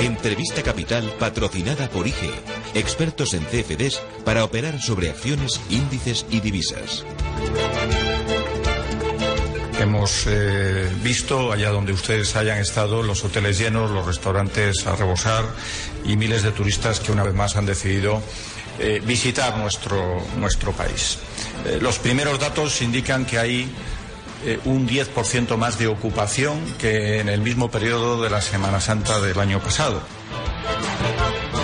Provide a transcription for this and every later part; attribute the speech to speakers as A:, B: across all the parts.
A: Entrevista Capital patrocinada por IGE, expertos en CFDs para operar sobre acciones, índices y divisas.
B: Hemos eh, visto, allá donde ustedes hayan estado, los hoteles llenos, los restaurantes a rebosar y miles de turistas que una vez más han decidido eh, visitar nuestro, nuestro país. Eh, los primeros datos indican que hay un 10% más de ocupación que en el mismo periodo de la Semana Santa del año pasado.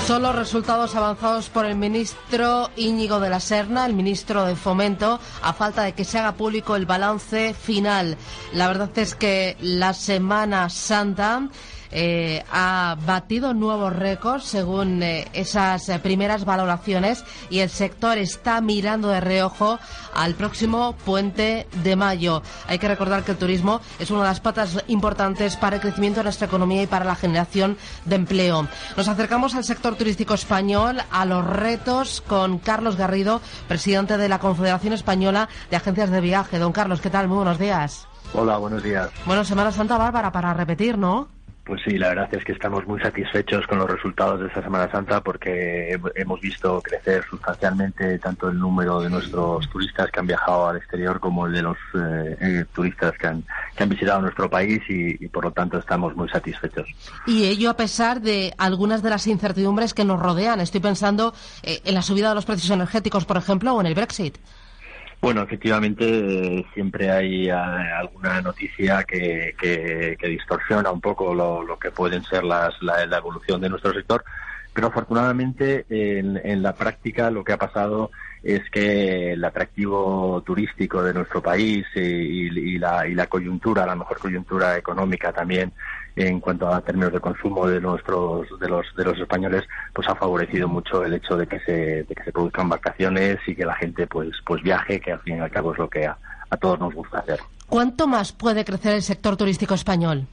C: Son los resultados avanzados por el ministro Íñigo de la Serna, el ministro de Fomento, a falta de que se haga público el balance final. La verdad es que la Semana Santa eh, ha batido nuevos récords según eh, esas eh, primeras valoraciones y el sector está mirando de reojo al próximo puente de mayo. Hay que recordar que el turismo es una de las patas importantes para el crecimiento de nuestra economía y para la generación de empleo. Nos acercamos al sector turístico español, a los retos con Carlos Garrido, presidente de la Confederación Española de Agencias de Viaje. Don Carlos, ¿qué tal? Muy buenos días.
D: Hola, buenos días.
C: Bueno, Semana Santa Bárbara para repetir, ¿no?
D: Pues sí, la verdad es que estamos muy satisfechos con los resultados de esta Semana Santa porque hemos visto crecer sustancialmente tanto el número de nuestros turistas que han viajado al exterior como el de los eh, eh, turistas que han, visitado nuestro país y, por lo tanto estamos muy satisfechos.
C: Y ello a pesar de algunas de las incertidumbres que nos rodean. Estoy pensando eh, en la subida de los precios energéticos, por ejemplo, o en el Brexit.
D: Bueno, efectivamente siempre hay eh, alguna noticia que, que, distorsiona un poco lo, que pueden ser las, la, evolución de nuestro sector, pero afortunadamente en, la práctica lo que ha pasado es que el atractivo turístico de nuestro país y, la, y la coyuntura, la mejor coyuntura económica también en cuanto a términos de consumo de nuestros de los españoles pues ha favorecido mucho el hecho de que se de que se produzcan vacaciones y que la gente pues pues viaje que al fin y al cabo es lo que a todos nos gusta hacer
C: ¿Cuánto más puede crecer el sector turístico español?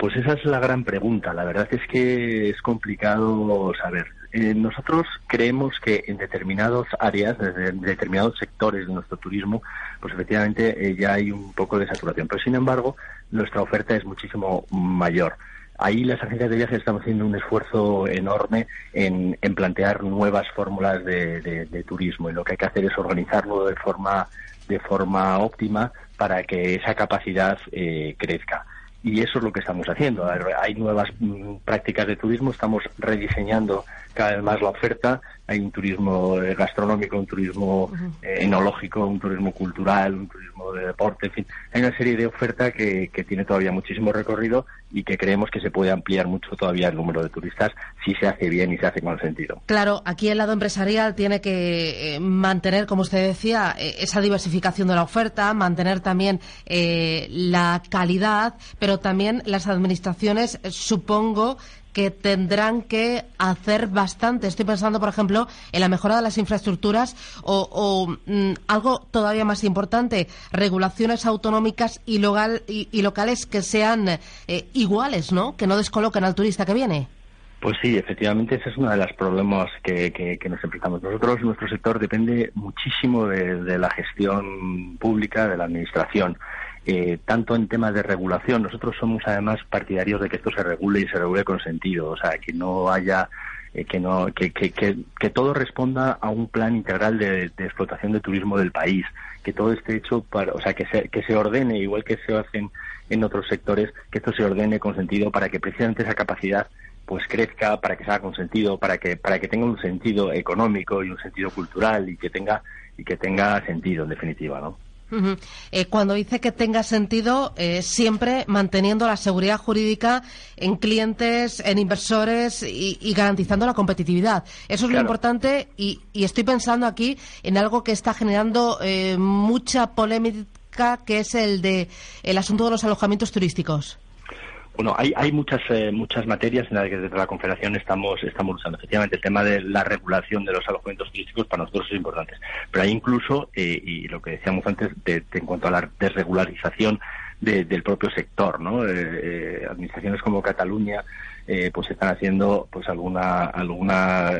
D: Pues esa es la gran pregunta. La verdad es que es complicado saber. Eh, nosotros creemos que en determinadas áreas, en determinados sectores de nuestro turismo, pues efectivamente eh, ya hay un poco de saturación. Pero sin embargo, nuestra oferta es muchísimo mayor. Ahí las agencias de viajes estamos haciendo un esfuerzo enorme en, plantear nuevas fórmulas de, turismo y lo que hay que hacer es organizarlo de forma de forma óptima para que esa capacidad eh, crezca y eso es lo que estamos haciendo. Hay nuevas mm, prácticas de turismo, estamos rediseñando cada vez más la oferta. Hay un turismo eh, gastronómico, un turismo eh, enológico, un turismo cultural, un turismo de deporte, en fin. Hay una serie de oferta que, que tiene todavía muchísimo recorrido y que creemos que se puede ampliar mucho todavía el número de turistas si se hace bien y se hace con sentido.
C: Claro, aquí el lado empresarial tiene que eh, mantener, como usted decía, esa diversificación de la oferta, mantener también la calidad, pero también las administraciones, supongo, que tendrán que hacer bastante. Estoy pensando, por ejemplo, en la mejora de las infraestructuras o, mm, algo todavía más importante, regulaciones autonómicas y, y, locales que sean eh, iguales, ¿no? Que no descoloquen al turista que viene.
D: Pues sí, efectivamente, ese es uno de los problemas que, que, nos enfrentamos. Nosotros, nuestro sector depende muchísimo de la gestión pública, de la administración. Eh, tanto en temas de regulación. Nosotros somos además partidarios de que esto se regule y se regule con sentido, o sea, que no haya eh, que no que, que, que, todo responda a un plan integral de, explotación de turismo del país, que todo esté hecho para, o sea, que se, que se ordene igual que se hacen en otros sectores, que esto se ordene con sentido para que precisamente esa capacidad pues crezca, para que sea con sentido, para que para que tenga un sentido económico y un sentido cultural y que tenga y que tenga sentido en definitiva, ¿no?
C: Eh, cuando dice que tenga sentido, eh, siempre manteniendo la seguridad jurídica en clientes, en inversores y, garantizando la competitividad. Eso es lo importante y, estoy pensando aquí en algo que está generando eh, mucha polémica, que es el de el asunto de los alojamientos turísticos.
D: Bueno, hay, hay muchas eh, muchas materias en las que desde la Confederación estamos estamos usando. Efectivamente, el tema de la regulación de los alojamientos turísticos para nosotros es importante. Pero hay incluso, eh, y lo que decíamos antes, de, en cuanto a la desregularización del propio sector, ¿no? Eh, administraciones como Cataluña pues están haciendo pues alguna alguna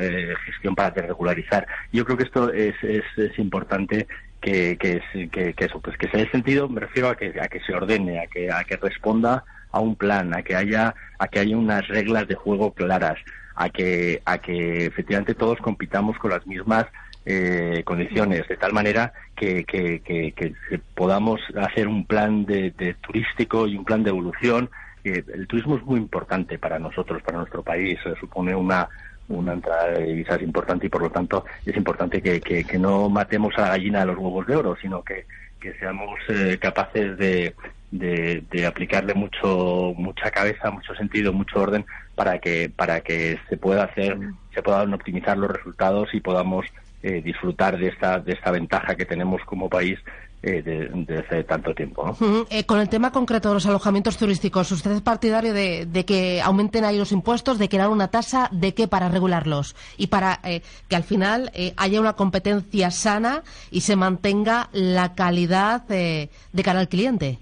D: gestión para desregularizar. Yo creo que esto es, es, importante que, que, eso, pues que se dé sentido, me refiero a que, a que se ordene, a que, a que responda a un plan, a que haya, a que haya unas reglas de juego claras, a que, a que efectivamente todos compitamos con las mismas eh, condiciones, de tal manera que, que, podamos hacer un plan de, turístico y un plan de evolución. el turismo es muy importante para nosotros, para nuestro país, supone una entrada de divisas importante y por lo tanto es importante que, que, no matemos a la gallina de los huevos de oro, sino que, que seamos eh, capaces de, de, aplicarle mucho mucha cabeza, mucho sentido, mucho orden para que para que se pueda hacer, se puedan optimizar los resultados y podamos eh, disfrutar de esta de esta ventaja que tenemos como país eh, de, hace tanto tiempo.
C: Eh, con el tema concreto de los alojamientos turísticos, ¿usted es partidario de, que aumenten ahí los impuestos, de crear una tasa, de qué para regularlos y para eh, que al final haya una competencia sana y se mantenga la calidad de cara al cliente?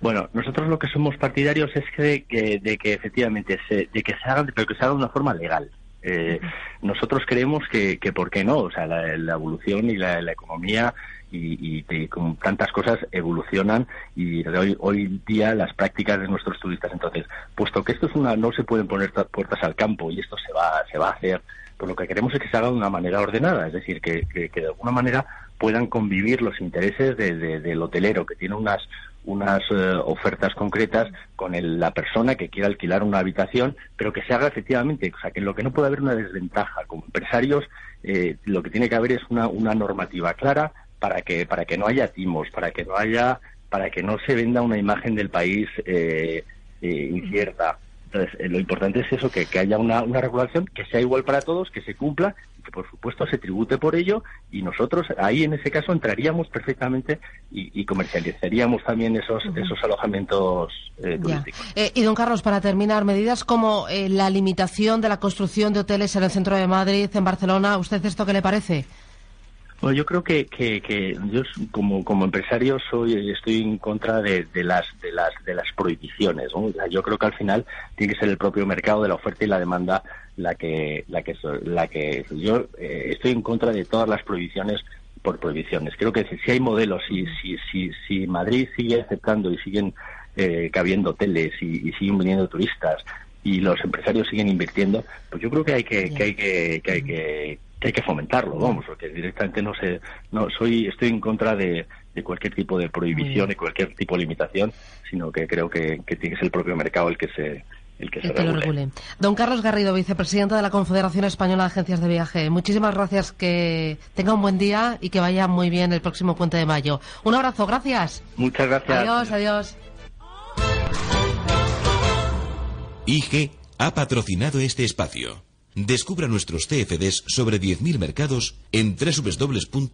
D: Bueno, nosotros lo que somos partidarios es que, de que efectivamente se, de que se haga, pero que se haga de una forma legal. nosotros creemos que, que, ¿por qué no? O sea, la, evolución y la, la economía y, y, con tantas cosas evolucionan y hoy, hoy día las prácticas de nuestros turistas. Entonces, puesto que esto es una, no se pueden poner puertas al campo y esto se va, se va a hacer, pues lo que queremos es que se haga de una manera ordenada, es decir, que, que, de alguna manera puedan convivir los intereses de, del hotelero que tiene unas unas eh, ofertas concretas con la persona que quiera alquilar una habitación, pero que se haga efectivamente, o sea, que en lo que no puede haber una desventaja. Como empresarios, eh, lo que tiene que haber es una, una normativa clara, para que para que no haya timos, para que no haya para que no se venda una imagen del país eh, eh, incierta. Entonces, eh, lo importante es eso, que, haya una, una, regulación que sea igual para todos, que se cumpla y que, por supuesto, se tribute por ello y nosotros ahí, en ese caso, entraríamos perfectamente y, comercializaríamos también esos, esos alojamientos turísticos.
C: y, don Carlos, para terminar, medidas como la limitación de la construcción de hoteles en el centro de Madrid, en Barcelona, ¿usted esto qué le parece?
D: Bueno, yo creo que, que, yo como, como empresario soy estoy en contra de, las de las de las prohibiciones. yo creo que al final tiene que ser el propio mercado de la oferta y la demanda la que la que la que yo eh, estoy en contra de todas las prohibiciones por prohibiciones. Creo que si, hay modelos, si si si, si Madrid sigue aceptando y siguen eh, cabiendo hoteles y, y siguen viniendo turistas y los empresarios siguen invirtiendo, pues yo creo que hay que, que hay que, que hay que que hay que fomentarlo, vamos, porque directamente no sé, no soy, estoy en contra de, cualquier tipo de prohibición, de cualquier tipo de limitación, sino que creo que, tiene que ser el propio mercado el que se el que, se regule.
C: Don Carlos Garrido, vicepresidente de la Confederación Española de Agencias de Viaje, muchísimas gracias, que tenga un buen día y que vaya muy bien el próximo puente de mayo. Un abrazo, gracias.
D: Muchas gracias.
C: Adiós, adiós.
A: IG ha patrocinado este espacio. Descubra nuestros CFDs sobre 10.000 mercados en www.ig.com.